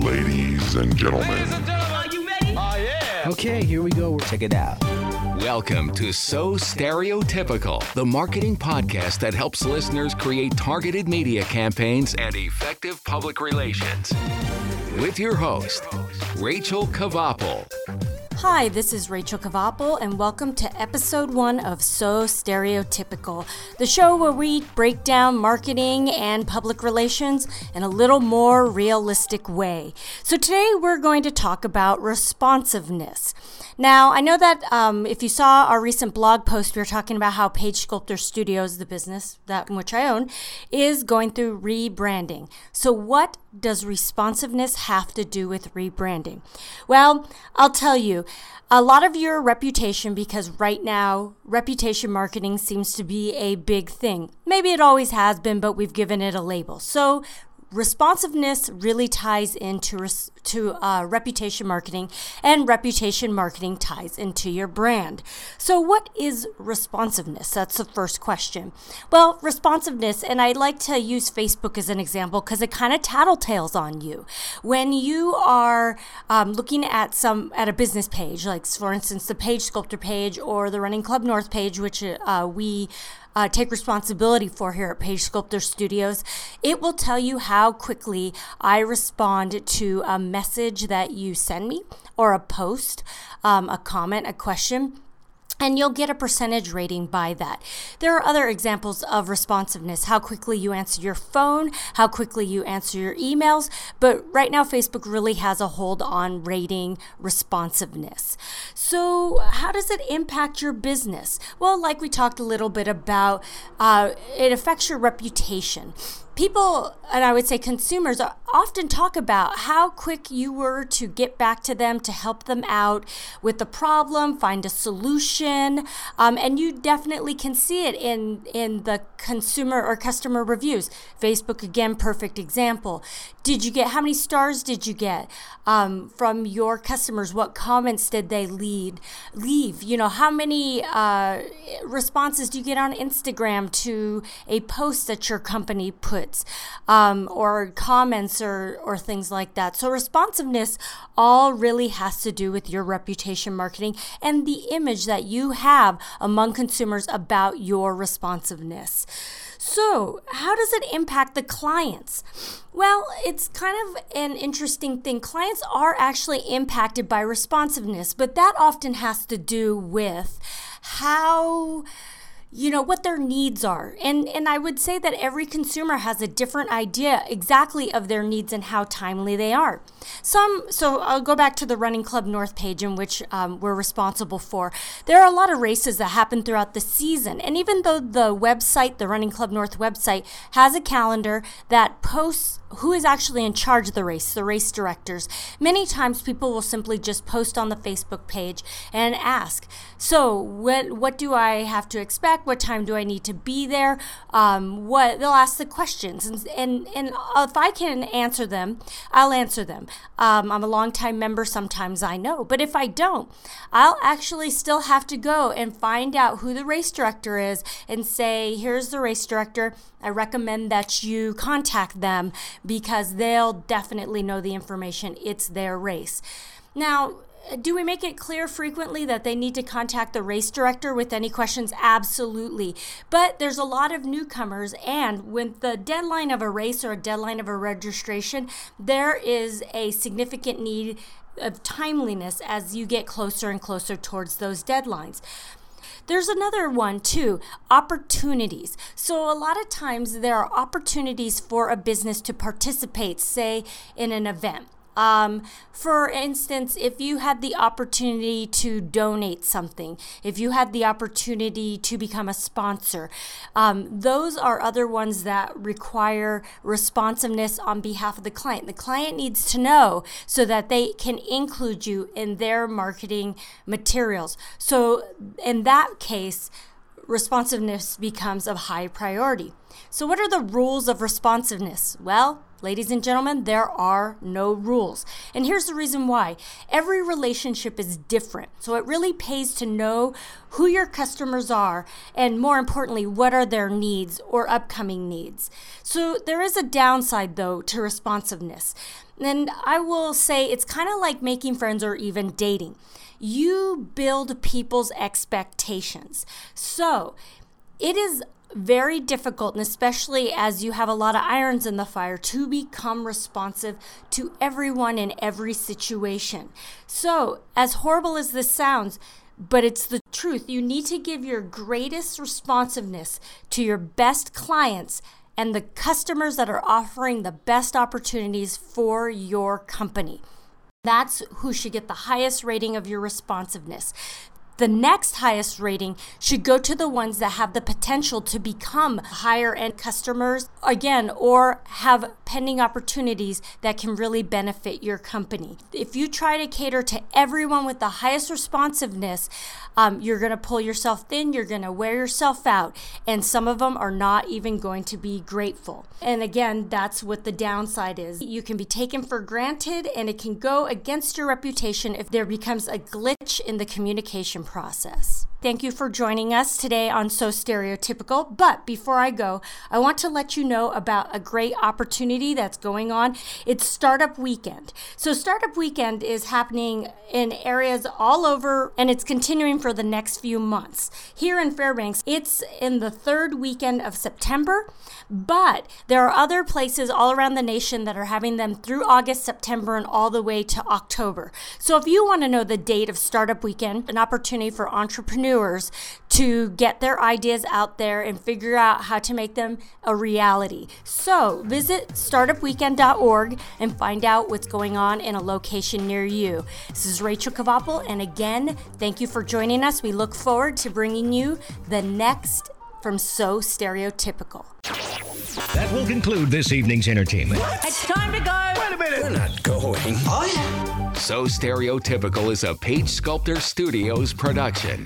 Ladies and gentlemen, oh, Okay, here we go. Check it out. Welcome to So Stereotypical, the marketing podcast that helps listeners create targeted media campaigns and effective public relations. With your host, Rachel Kavapel. Hi, this is Rachel Kavapel, and welcome to episode one of So Stereotypical, the show where we break down marketing and public relations in a little more realistic way. So, today we're going to talk about responsiveness. Now, I know that um, if you saw our recent blog post, we were talking about how Page Sculptor Studios, the business that which I own, is going through rebranding. So, what does responsiveness have to do with rebranding? Well, I'll tell you. A lot of your reputation, because right now, reputation marketing seems to be a big thing. Maybe it always has been, but we've given it a label. So, responsiveness really ties into res- to uh, reputation marketing and reputation marketing ties into your brand. So what is responsiveness? That's the first question. Well responsiveness and i like to use facebook as an example because it kind of tattletales on you. When you are um, looking at some at a business page like for instance the page sculptor page or the running club north page which uh, we uh, take responsibility for here at Page Sculptor Studios. It will tell you how quickly I respond to a message that you send me or a post, um, a comment, a question and you'll get a percentage rating by that. There are other examples of responsiveness how quickly you answer your phone, how quickly you answer your emails. But right now, Facebook really has a hold on rating responsiveness. So, how does it impact your business? Well, like we talked a little bit about, uh, it affects your reputation people and i would say consumers often talk about how quick you were to get back to them to help them out with the problem find a solution um, and you definitely can see it in in the consumer or customer reviews. Facebook again perfect example. Did you get how many stars did you get um, from your customers? What comments did they lead leave? You know how many uh, responses do you get on instagram to a post that your company put um, or comments or, or things like that. So, responsiveness all really has to do with your reputation marketing and the image that you have among consumers about your responsiveness. So, how does it impact the clients? Well, it's kind of an interesting thing. Clients are actually impacted by responsiveness, but that often has to do with how you know what their needs are and and i would say that every consumer has a different idea exactly of their needs and how timely they are some so i'll go back to the running club north page in which um, we're responsible for there are a lot of races that happen throughout the season and even though the website the running club north website has a calendar that posts who is actually in charge of the race, the race directors. Many times people will simply just post on the Facebook page and ask, so what what do I have to expect? What time do I need to be there? Um, what they'll ask the questions, and and and if I can answer them, I'll answer them. Um, I'm a longtime member. Sometimes I know, but if I don't, I'll actually still have to go and find out who the race director is and say, here's the race director. I recommend that you contact them because they'll definitely know the information. It's their race. Now, do we make it clear frequently that they need to contact the race director with any questions? Absolutely. But there's a lot of newcomers, and with the deadline of a race or a deadline of a registration, there is a significant need of timeliness as you get closer and closer towards those deadlines. There's another one too opportunities. So, a lot of times there are opportunities for a business to participate, say, in an event. Um, for instance, if you had the opportunity to donate something, if you had the opportunity to become a sponsor, um, those are other ones that require responsiveness on behalf of the client. The client needs to know so that they can include you in their marketing materials. So, in that case, responsiveness becomes of high priority. So, what are the rules of responsiveness? Well, Ladies and gentlemen, there are no rules. And here's the reason why every relationship is different. So it really pays to know who your customers are and, more importantly, what are their needs or upcoming needs. So there is a downside, though, to responsiveness. And I will say it's kind of like making friends or even dating. You build people's expectations. So it is very difficult, and especially as you have a lot of irons in the fire, to become responsive to everyone in every situation. So, as horrible as this sounds, but it's the truth, you need to give your greatest responsiveness to your best clients and the customers that are offering the best opportunities for your company. That's who should get the highest rating of your responsiveness the next highest rating should go to the ones that have the potential to become higher end customers again or have pending opportunities that can really benefit your company. If you try to cater to everyone with the highest responsiveness, um, you're going to pull yourself thin, you're going to wear yourself out, and some of them are not even going to be grateful. And again, that's what the downside is. You can be taken for granted, and it can go against your reputation if there becomes a glitch in the communication process. Thank you for joining us today on So Stereotypical. But before I go, I want to let you know about a great opportunity that's going on. It's Startup Weekend. So, Startup Weekend is happening in areas all over and it's continuing for the next few months. Here in Fairbanks, it's in the third weekend of September, but there are other places all around the nation that are having them through August, September, and all the way to October. So, if you want to know the date of Startup Weekend, an opportunity for entrepreneurs, entrepreneurs to get their ideas out there and figure out how to make them a reality. So visit startupweekend.org and find out what's going on in a location near you. This is Rachel Kavapel, and again, thank you for joining us. We look forward to bringing you the next from So Stereotypical. That will conclude this evening's entertainment. It's time to go. Wait a minute. We're not going. Oh, So Stereotypical is a Page Sculptor Studios production.